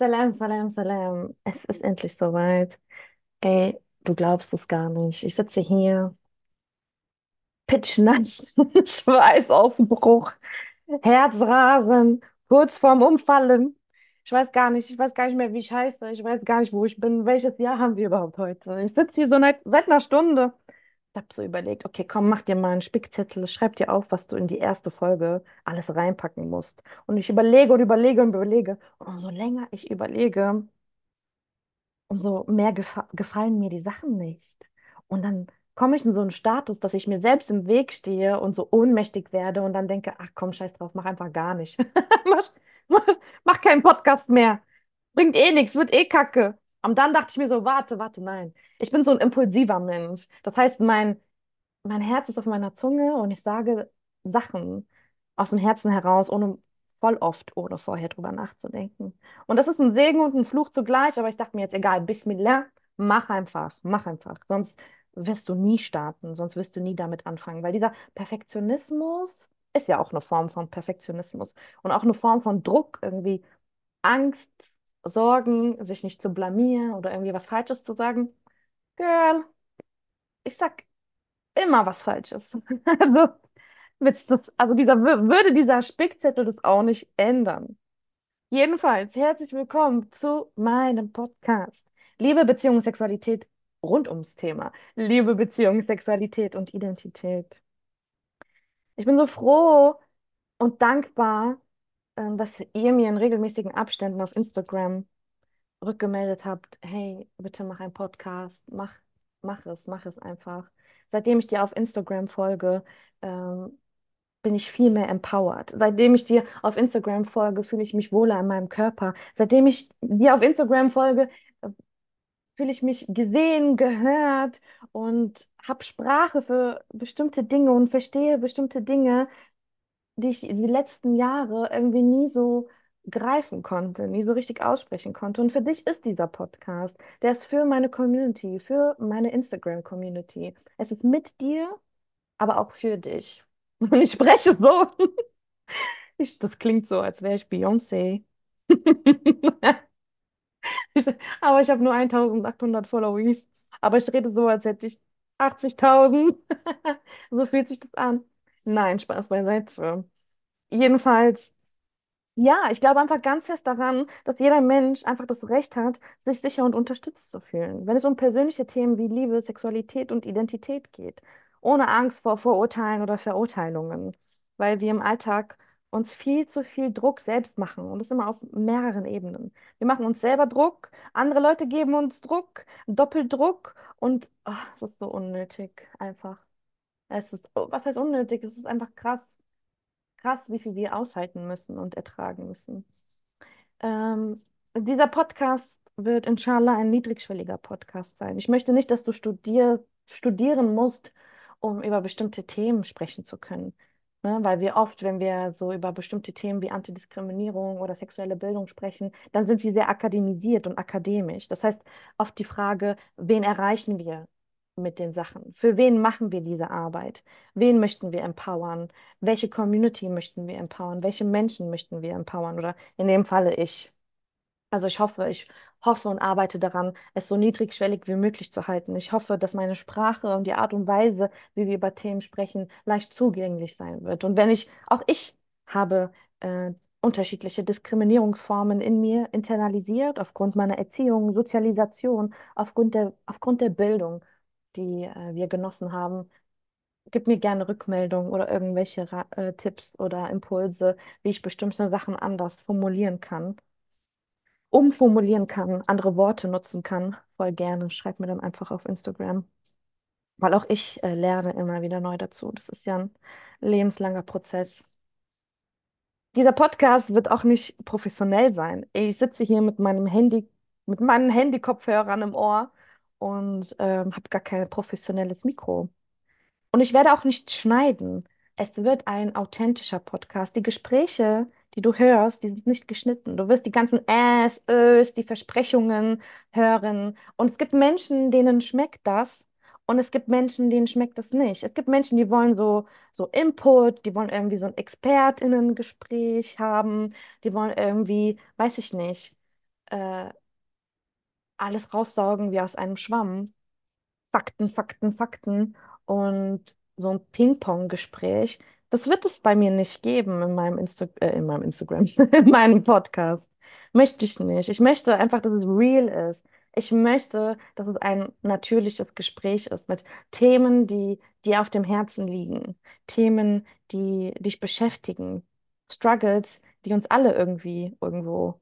Salam, salam, salam. Es ist endlich soweit. Ey, du glaubst es gar nicht. Ich sitze hier, pitschnass, Schweißausbruch, Herzrasen, kurz vorm Umfallen. Ich weiß gar nicht, ich weiß gar nicht mehr, wie ich heiße. Ich weiß gar nicht, wo ich bin. Welches Jahr haben wir überhaupt heute? Ich sitze hier so seit, seit einer Stunde. Ich habe so überlegt, okay, komm, mach dir mal einen Spickzettel, schreib dir auf, was du in die erste Folge alles reinpacken musst. Und ich überlege und überlege und überlege. Und umso länger ich überlege, umso mehr gefa gefallen mir die Sachen nicht. Und dann komme ich in so einen Status, dass ich mir selbst im Weg stehe und so ohnmächtig werde und dann denke, ach komm, scheiß drauf, mach einfach gar nicht. Mach, mach, mach keinen Podcast mehr. Bringt eh nichts, wird eh kacke. Und dann dachte ich mir so, warte, warte, nein. Ich bin so ein impulsiver Mensch. Das heißt, mein, mein Herz ist auf meiner Zunge und ich sage Sachen aus dem Herzen heraus, ohne voll oft, ohne vorher drüber nachzudenken. Und das ist ein Segen und ein Fluch zugleich, aber ich dachte mir jetzt, egal, Bismillah, mach einfach, mach einfach. Sonst wirst du nie starten, sonst wirst du nie damit anfangen, weil dieser Perfektionismus ist ja auch eine Form von Perfektionismus und auch eine Form von Druck, irgendwie Angst, Sorgen, sich nicht zu blamieren oder irgendwie was Falsches zu sagen. Girl, ich sag immer was Falsches. Also, das, also dieser, wür- würde dieser Spickzettel das auch nicht ändern. Jedenfalls, herzlich willkommen zu meinem Podcast. Liebe Beziehung, Sexualität rund ums Thema. Liebe Beziehung, Sexualität und Identität. Ich bin so froh und dankbar, dass ihr mir in regelmäßigen Abständen auf Instagram rückgemeldet habt, hey, bitte mach einen Podcast, mach, mach es, mach es einfach. Seitdem ich dir auf Instagram folge, ähm, bin ich viel mehr empowered. Seitdem ich dir auf Instagram folge, fühle ich mich wohler in meinem Körper. Seitdem ich dir auf Instagram folge, fühle ich mich gesehen, gehört und habe Sprache für bestimmte Dinge und verstehe bestimmte Dinge, die ich die letzten Jahre irgendwie nie so greifen konnte, nie so richtig aussprechen konnte. Und für dich ist dieser Podcast. Der ist für meine Community, für meine Instagram-Community. Es ist mit dir, aber auch für dich. Und ich spreche so. Ich, das klingt so, als wäre ich Beyoncé. Aber ich habe nur 1800 Followies. Aber ich rede so, als hätte ich 80.000. So fühlt sich das an. Nein, Spaß beiseite. Jedenfalls. Ja, ich glaube einfach ganz fest daran, dass jeder Mensch einfach das Recht hat, sich sicher und unterstützt zu fühlen, wenn es um persönliche Themen wie Liebe, Sexualität und Identität geht, ohne Angst vor Vorurteilen oder Verurteilungen, weil wir im Alltag uns viel zu viel Druck selbst machen und das immer auf mehreren Ebenen. Wir machen uns selber Druck, andere Leute geben uns Druck, Doppeldruck und es ist so unnötig einfach. Es ist, was heißt unnötig? Es ist einfach krass krass, wie viel wir aushalten müssen und ertragen müssen. Ähm, dieser Podcast wird inshallah ein niedrigschwelliger Podcast sein. Ich möchte nicht, dass du studier studieren musst, um über bestimmte Themen sprechen zu können. Ne? Weil wir oft, wenn wir so über bestimmte Themen wie Antidiskriminierung oder sexuelle Bildung sprechen, dann sind sie sehr akademisiert und akademisch. Das heißt, oft die Frage, wen erreichen wir mit den Sachen? Für wen machen wir diese Arbeit? Wen möchten wir empowern? Welche Community möchten wir empowern? Welche Menschen möchten wir empowern? Oder in dem Falle ich. Also ich hoffe, ich hoffe und arbeite daran, es so niedrigschwellig wie möglich zu halten. Ich hoffe, dass meine Sprache und die Art und Weise, wie wir über Themen sprechen, leicht zugänglich sein wird. Und wenn ich, auch ich habe äh, unterschiedliche Diskriminierungsformen in mir internalisiert, aufgrund meiner Erziehung, Sozialisation, aufgrund der, aufgrund der Bildung, die äh, wir genossen haben. Gib mir gerne Rückmeldung oder irgendwelche Ra äh, Tipps oder Impulse, wie ich bestimmte Sachen anders formulieren kann umformulieren kann, andere Worte nutzen kann, voll gerne. Schreib mir dann einfach auf Instagram, weil auch ich äh, lerne immer wieder neu dazu. Das ist ja ein lebenslanger Prozess. Dieser Podcast wird auch nicht professionell sein. Ich sitze hier mit meinem Handy, mit meinen Handy-Kopfhörern im Ohr und ähm, habe gar kein professionelles Mikro. Und ich werde auch nicht schneiden. Es wird ein authentischer Podcast. Die Gespräche, die du hörst, die sind nicht geschnitten. Du wirst die ganzen Äs, Ös, die Versprechungen hören. Und es gibt Menschen, denen schmeckt das. Und es gibt Menschen, denen schmeckt das nicht. Es gibt Menschen, die wollen so, so Input, die wollen irgendwie so ein ExpertInnen-Gespräch haben, die wollen irgendwie, weiß ich nicht, äh, alles raussaugen wie aus einem Schwamm. Fakten, Fakten, Fakten und so ein Ping-Pong-Gespräch. Das wird es bei mir nicht geben in meinem Insta äh, in meinem Instagram, in meinem Podcast. Möchte ich nicht. Ich möchte einfach, dass es real ist. Ich möchte, dass es ein natürliches Gespräch ist mit Themen, die dir auf dem Herzen liegen. Themen, die dich beschäftigen. Struggles, die uns alle irgendwie irgendwo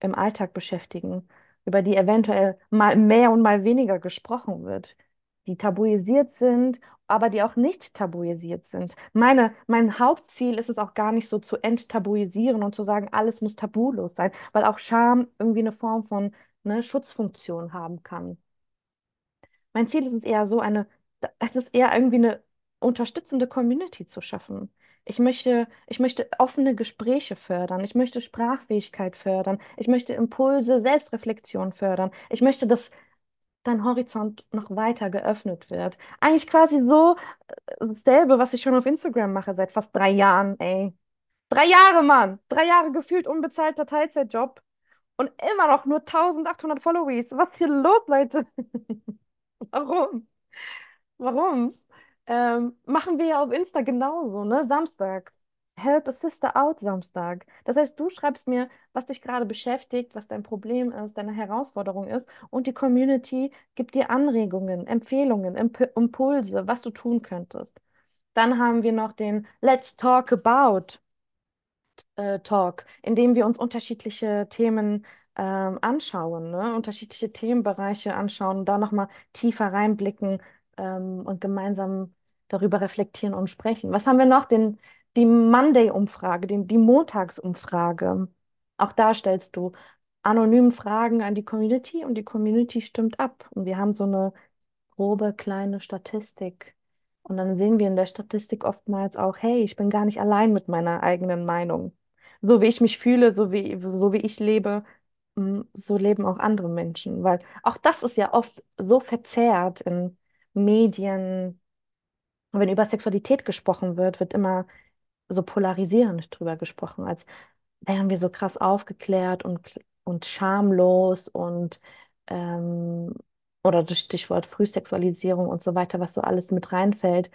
im Alltag beschäftigen, über die eventuell mal mehr und mal weniger gesprochen wird, die tabuisiert sind, aber die auch nicht tabuisiert sind. Meine, mein Hauptziel ist es auch gar nicht so zu enttabuisieren und zu sagen, alles muss tabulos sein, weil auch Scham irgendwie eine Form von ne, Schutzfunktion haben kann. Mein Ziel ist es eher so eine, es ist eher irgendwie eine unterstützende Community zu schaffen. Ich möchte, ich möchte offene Gespräche fördern. Ich möchte Sprachfähigkeit fördern. Ich möchte Impulse, Selbstreflexion fördern. Ich möchte, dass dein Horizont noch weiter geöffnet wird. Eigentlich quasi so äh, dasselbe, was ich schon auf Instagram mache seit fast drei Jahren, ey. Drei Jahre, Mann! Drei Jahre gefühlt unbezahlter Teilzeitjob und immer noch nur 1800 Followies. Was ist hier los, Leute? Warum? Warum? Ähm, machen wir ja auf Insta genauso, ne? Samstags. Help a Sister Out Samstag. Das heißt, du schreibst mir, was dich gerade beschäftigt, was dein Problem ist, deine Herausforderung ist, und die Community gibt dir Anregungen, Empfehlungen, Imp Impulse, was du tun könntest. Dann haben wir noch den Let's Talk About äh, Talk, in dem wir uns unterschiedliche Themen ähm, anschauen, ne? Unterschiedliche Themenbereiche anschauen, da nochmal tiefer reinblicken ähm, und gemeinsam darüber reflektieren und sprechen. Was haben wir noch? Den, die Monday-Umfrage, den, die Montagsumfrage. Auch da stellst du anonym Fragen an die Community und die Community stimmt ab. Und wir haben so eine grobe kleine Statistik. Und dann sehen wir in der Statistik oftmals auch, hey, ich bin gar nicht allein mit meiner eigenen Meinung. So wie ich mich fühle, so wie, so wie ich lebe, mm, so leben auch andere Menschen. Weil auch das ist ja oft so verzerrt in Medien. Wenn über Sexualität gesprochen wird, wird immer so polarisierend drüber gesprochen, als wären wir so krass aufgeklärt und, und schamlos und ähm, oder das Stichwort Frühsexualisierung und so weiter, was so alles mit reinfällt.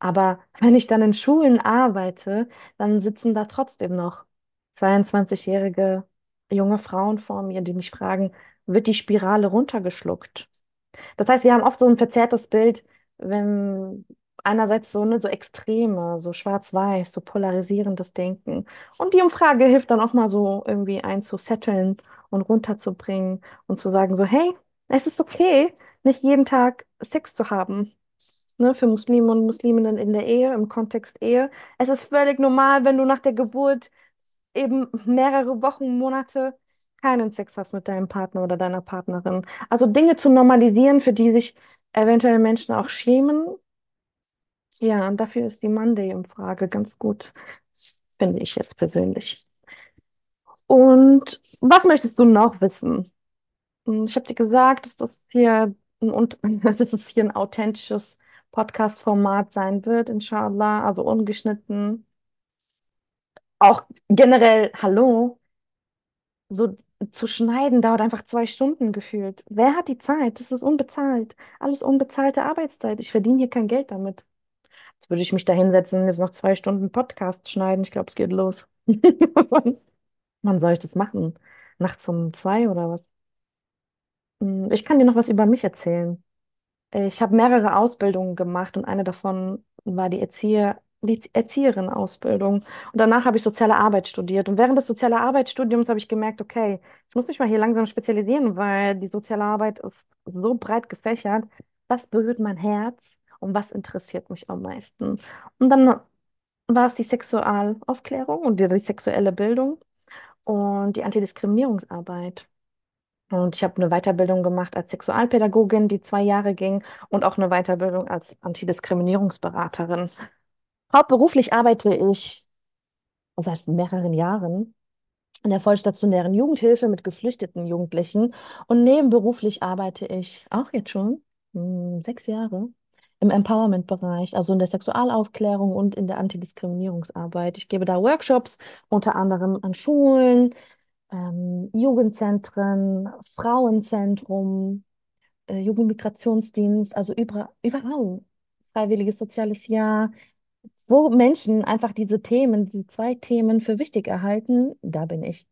Aber wenn ich dann in Schulen arbeite, dann sitzen da trotzdem noch 22-jährige junge Frauen vor mir, die mich fragen, wird die Spirale runtergeschluckt? Das heißt, wir haben oft so ein verzerrtes Bild, wenn einerseits so, ne, so Extreme, so schwarz-weiß, so polarisierendes Denken. Und die Umfrage hilft dann auch mal so irgendwie einzusetteln und runterzubringen und zu sagen so, hey, es ist okay, nicht jeden Tag Sex zu haben. Ne, für Muslime und Musliminnen in der Ehe, im Kontext Ehe. Es ist völlig normal, wenn du nach der Geburt eben mehrere Wochen, Monate keinen Sex hast mit deinem Partner oder deiner Partnerin. Also Dinge zu normalisieren, für die sich eventuell Menschen auch schämen. Ja, und dafür ist die Monday-Umfrage ganz gut, finde ich jetzt persönlich. Und was möchtest du noch wissen? Hm, Ich habe dir gesagt, dass das hier ein, dass es hier ein authentisches Podcast-Format sein wird, inshallah, also ungeschnitten. Auch generell, hallo, so zu schneiden dauert einfach zwei Stunden gefühlt. Wer hat die Zeit? Das ist unbezahlt. Alles unbezahlte Arbeitszeit. Ich verdiene hier kein Geld damit. Jetzt würde ich mich da hinsetzen und jetzt noch zwei Stunden Podcast schneiden. Ich glaube, es geht los. Wann, soll ich das machen? Nachts um zwei oder was? Hm, Ich kann dir noch was über mich erzählen. Ich habe mehrere Ausbildungen gemacht und eine davon war die Erzieher, die Erzieherin-Ausbildung. Und danach habe ich soziale Arbeit studiert. Und während des sozialen Arbeitsstudiums habe ich gemerkt, okay, ich muss mich mal hier langsam spezialisieren, weil die soziale Arbeit ist so breit gefächert. Was berührt mein Herz und was interessiert mich am meisten? Und dann war es die Sexualaufklärung und die, die sexuelle Bildung und die Antidiskriminierungsarbeit. Und ich habe eine Weiterbildung gemacht als Sexualpädagogin, die zwei Jahre ging, und auch eine Weiterbildung als Antidiskriminierungsberaterin. Hauptberuflich arbeite ich seit mehreren Jahren in der vollstationären Jugendhilfe mit geflüchteten Jugendlichen und nebenberuflich arbeite ich auch jetzt schon hm, sechs Jahre im Empowerment-Bereich, also in der Sexualaufklärung und in der Antidiskriminierungsarbeit. Ich gebe da Workshops, unter anderem an Schulen ähm, Jugendzentren, Frauenzentrum, äh, Jugendmigrationsdienst, also überall, überall. Freiwilliges soziales Jahr, wo Menschen einfach diese Themen, diese zwei Themen für wichtig erhalten, da bin ich.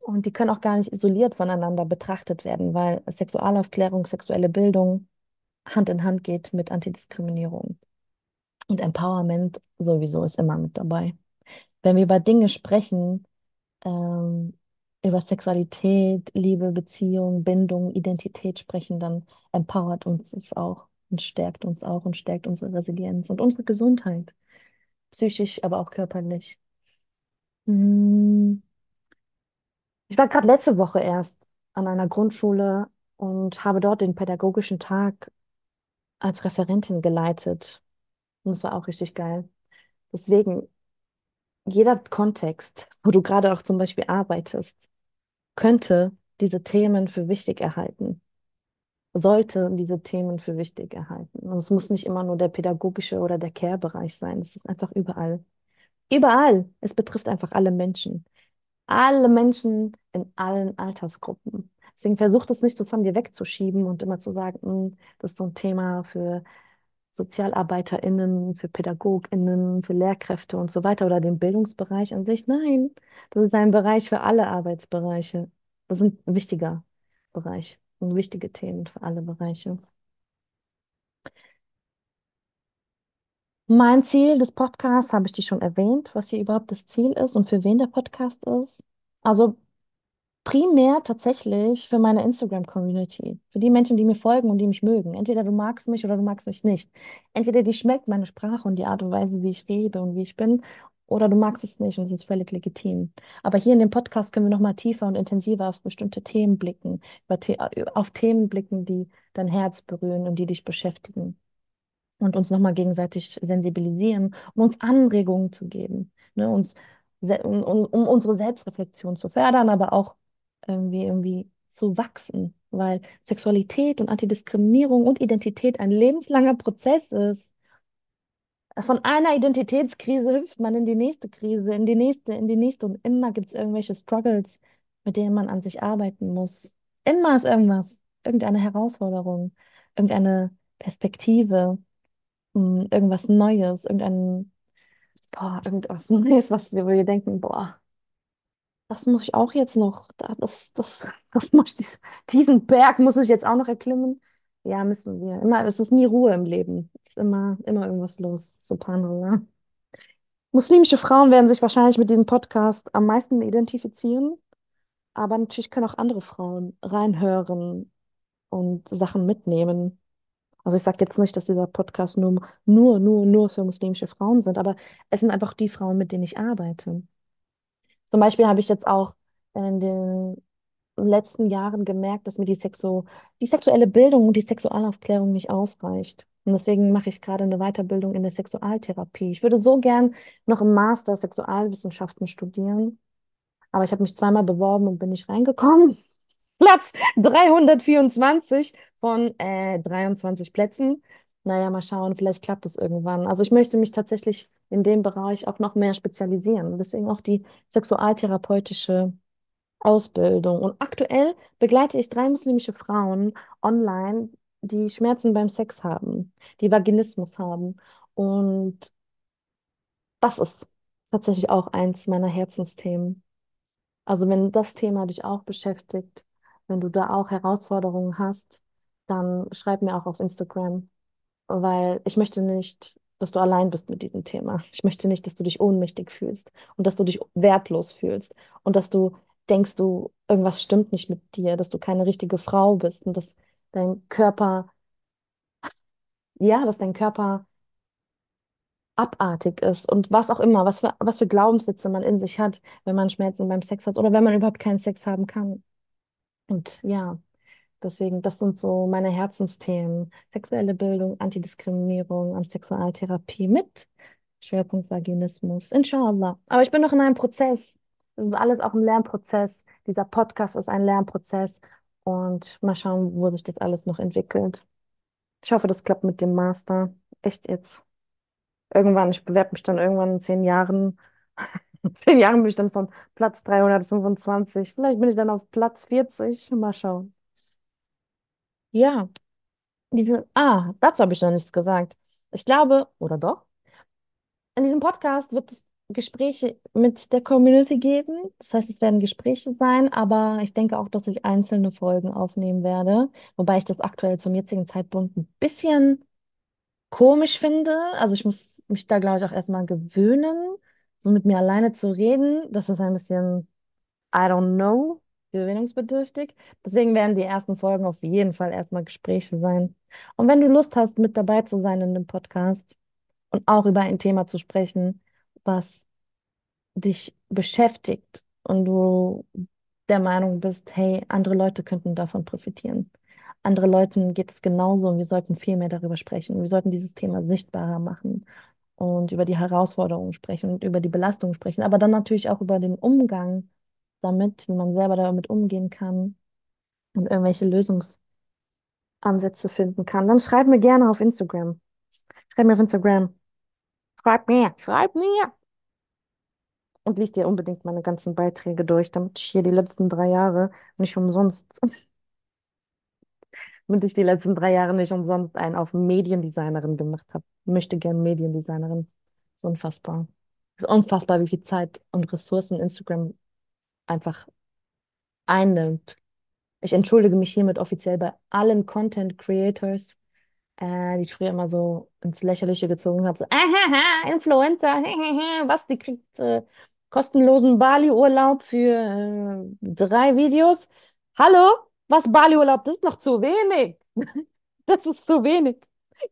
Und die können auch gar nicht isoliert voneinander betrachtet werden, weil Sexualaufklärung, sexuelle Bildung Hand in Hand geht mit Antidiskriminierung. Und Empowerment sowieso ist immer mit dabei. Wenn wir über Dinge sprechen, ähm, über Sexualität, Liebe, Beziehung, Bindung, Identität sprechen, dann empowert uns es auch und stärkt uns auch und stärkt unsere Resilienz und unsere Gesundheit, psychisch, aber auch körperlich. Mm, Ich war gerade letzte Woche erst an einer Grundschule und habe dort den pädagogischen Tag als Referentin geleitet. Und das war auch richtig geil. Deswegen, jeder Kontext, wo du gerade auch zum Beispiel arbeitest, könnte diese Themen für wichtig erhalten, sollte diese Themen für wichtig erhalten. Und es muss nicht immer nur der pädagogische oder der Care-Bereich sein. Es ist einfach überall. Überall. Es betrifft einfach alle Menschen. Alle Menschen in allen Altersgruppen. Deswegen versuch das nicht so von dir wegzuschieben und immer zu sagen, "Hm, das ist so ein Thema für SozialarbeiterInnen, für PädagogInnen, für Lehrkräfte und so weiter oder den Bildungsbereich an sich. Nein, das ist ein Bereich für alle Arbeitsbereiche. Das ist ein wichtiger Bereich und wichtige Themen für alle Bereiche. Mein Ziel des Podcasts habe ich dir schon erwähnt, was hier überhaupt das Ziel ist und für wen der Podcast ist. Also Primär tatsächlich für meine Instagram-Community, für die Menschen, die mir folgen und die mich mögen. Entweder du magst mich oder du magst mich nicht. Entweder die schmeckt meine Sprache und die Art und Weise, wie ich rede und wie ich bin, oder du magst es nicht und es ist völlig legitim. Aber hier in dem Podcast können wir noch mal tiefer und intensiver auf bestimmte Themen blicken, The auf Themen blicken, die dein Herz berühren und die dich beschäftigen und uns nochmal gegenseitig sensibilisieren und uns Anregungen zu geben, ne, uns, um, um, um unsere Selbstreflexion zu fördern, aber auch irgendwie, irgendwie zu wachsen, weil Sexualität und Antidiskriminierung und Identität ein lebenslanger Prozess ist. Von einer Identitätskrise hüpft man in die nächste Krise, in die nächste, in die nächste und immer gibt es irgendwelche Struggles, mit denen man an sich arbeiten muss. Immer ist irgendwas, irgendeine Herausforderung, irgendeine Perspektive mh, irgendwas Neues, irgendein, boah, irgendwas Neues, was wir, wo wir denken, boah, das muss ich auch jetzt noch, da- das, das, das muss ich, dies- diesen Berg muss ich jetzt auch noch erklimmen. Ja, müssen wir. Immer, es ist nie Ruhe im Leben. Es ist immer, immer irgendwas los. Subhanallah. Muslimische Frauen werden sich wahrscheinlich mit diesem Podcast am meisten identifizieren, aber natürlich können auch andere Frauen reinhören und Sachen mitnehmen. Also ich sage jetzt nicht, dass dieser Podcast nur, nur, nur, nur für muslimische Frauen sind, aber es sind einfach die Frauen, mit denen ich arbeite. Zum Beispiel habe ich jetzt auch in den letzten Jahren gemerkt, dass mir die Sexu die sexuelle Bildung und die Sexualaufklärung nicht ausreicht. Und deswegen mache ich gerade eine Weiterbildung in der Sexualtherapie. Ich würde so gern noch im Master Sexualwissenschaften studieren, aber ich habe mich zweimal beworben und bin nicht reingekommen. Platz 324 von äh, 23 Plätzen. Naja, mal schauen, vielleicht klappt es irgendwann. Also ich möchte mich tatsächlich in dem Bereich auch noch mehr spezialisieren. Deswegen auch die sexualtherapeutische Ausbildung. Und aktuell begleite ich drei muslimische Frauen online, die Schmerzen beim Sex haben, die Vaginismus haben. Und das ist tatsächlich auch eins meiner Herzensthemen. Also wenn das Thema dich auch beschäftigt, wenn du da auch Herausforderungen hast, dann schreib mir auch auf Instagram, weil ich möchte nicht, dass du allein bist mit diesem Thema. Ich möchte nicht, dass du dich ohnmächtig fühlst und dass du dich wertlos fühlst und dass du denkst, du irgendwas stimmt nicht mit dir, dass du keine richtige Frau bist und dass dein Körper, ja, dass dein Körper abartig ist und was auch immer, was für, was für Glaubenssätze man in sich hat, wenn man Schmerzen beim Sex hat oder wenn man überhaupt keinen Sex haben kann. Und ja, deswegen, das sind so meine Herzensthemen. Sexuelle Bildung, Antidiskriminierung und Sexualtherapie mit Schwerpunkt Vaginismus. Inshallah. Aber ich bin noch in einem Prozess. Das ist alles auch ein Lernprozess. Dieser Podcast ist ein Lernprozess. Und mal schauen, wo sich das alles noch entwickelt. Ich hoffe, das klappt mit dem Master. Echt jetzt. Irgendwann, ich bewerbe mich dann irgendwann in zehn Jahren In zehn Jahren bin ich dann von Platz 325. Vielleicht bin ich dann auf Platz 40. Mal schauen. Ja, diese, ah, dazu habe ich noch nichts gesagt. Ich glaube, oder doch? In diesem Podcast wird es Gespräche mit der Community geben. Das heißt, es werden Gespräche sein, aber ich denke auch, dass ich einzelne Folgen aufnehmen werde. Wobei ich das aktuell zum jetzigen Zeitpunkt ein bisschen komisch finde. Also ich muss mich da, glaube ich, auch erstmal gewöhnen, so mit mir alleine zu reden. Das ist ein bisschen, I don't know, gewöhnungsbedürftig. Deswegen werden die ersten Folgen auf jeden Fall erstmal Gespräche sein. Und wenn du Lust hast, mit dabei zu sein in dem Podcast und auch über ein Thema zu sprechen, was dich beschäftigt und du der Meinung bist, hey, andere Leute könnten davon profitieren. Andere Leuten geht es genauso und wir sollten viel mehr darüber sprechen. Wir sollten dieses Thema sichtbarer machen und über die Herausforderungen sprechen und über die Belastungen sprechen, aber dann natürlich auch über den Umgang damit, wie man selber damit umgehen kann und irgendwelche Lösungsansätze finden kann. Dann schreib mir gerne auf Instagram. Schreib mir auf Instagram. Schreib mir, schreib mir und lies dir unbedingt meine ganzen Beiträge durch, damit ich hier die letzten drei Jahre nicht umsonst, damit ich die letzten drei Jahre nicht umsonst einen auf Mediendesignerin gemacht habe. Möchte gerne Mediendesignerin. Ist unfassbar. Ist unfassbar, wie viel Zeit und Ressourcen Instagram einfach einnimmt. Ich entschuldige mich hiermit offiziell bei allen Content Creators, äh, die ich früher immer so ins Lächerliche gezogen habe. So, äh, Influencer, was, die kriegt äh, kostenlosen Bali-Urlaub für äh, drei Videos. Hallo? Was Bali-Urlaub? Das ist noch zu wenig. Das ist zu wenig.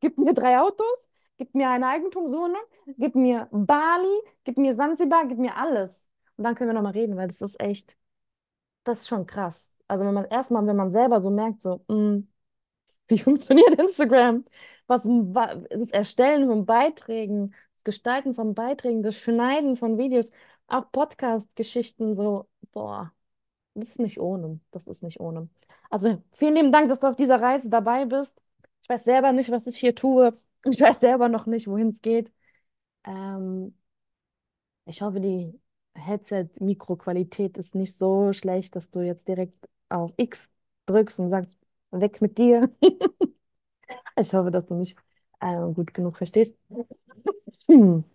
Gib mir drei Autos, gib mir eine Eigentumswohnung, gib mir Bali, gib mir Sansibar, gib mir alles. Und dann können wir nochmal reden, weil das ist echt, das ist schon krass. Also wenn man erstmal, wenn man selber so merkt, so, mh, wie funktioniert Instagram? Was, wa- das Erstellen von Beiträgen, das Gestalten von Beiträgen, das Schneiden von Videos, auch Podcast-Geschichten, so, boah, das ist nicht ohne. Das ist nicht ohne. Also vielen lieben Dank, dass du auf dieser Reise dabei bist. Ich weiß selber nicht, was ich hier tue. Ich weiß selber noch nicht, wohin es geht. Ähm, ich hoffe, die Headset-Mikroqualität ist nicht so schlecht, dass du jetzt direkt auf X drückst und sagst, weg mit dir. Ich hoffe, dass du mich äh, gut genug verstehst. Hm.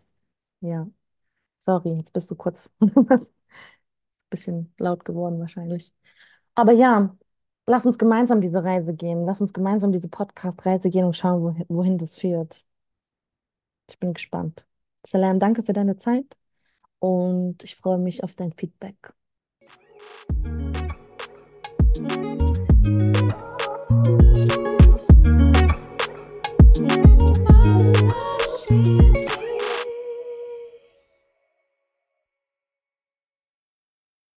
Ja, sorry, jetzt bist du kurz was, bisschen laut geworden wahrscheinlich. Aber ja, lass uns gemeinsam diese Reise gehen. Lass uns gemeinsam diese Podcast-Reise gehen und schauen, wohin, wohin das führt. Ich bin gespannt. Salam, danke für deine Zeit und ich freue mich auf dein Feedback.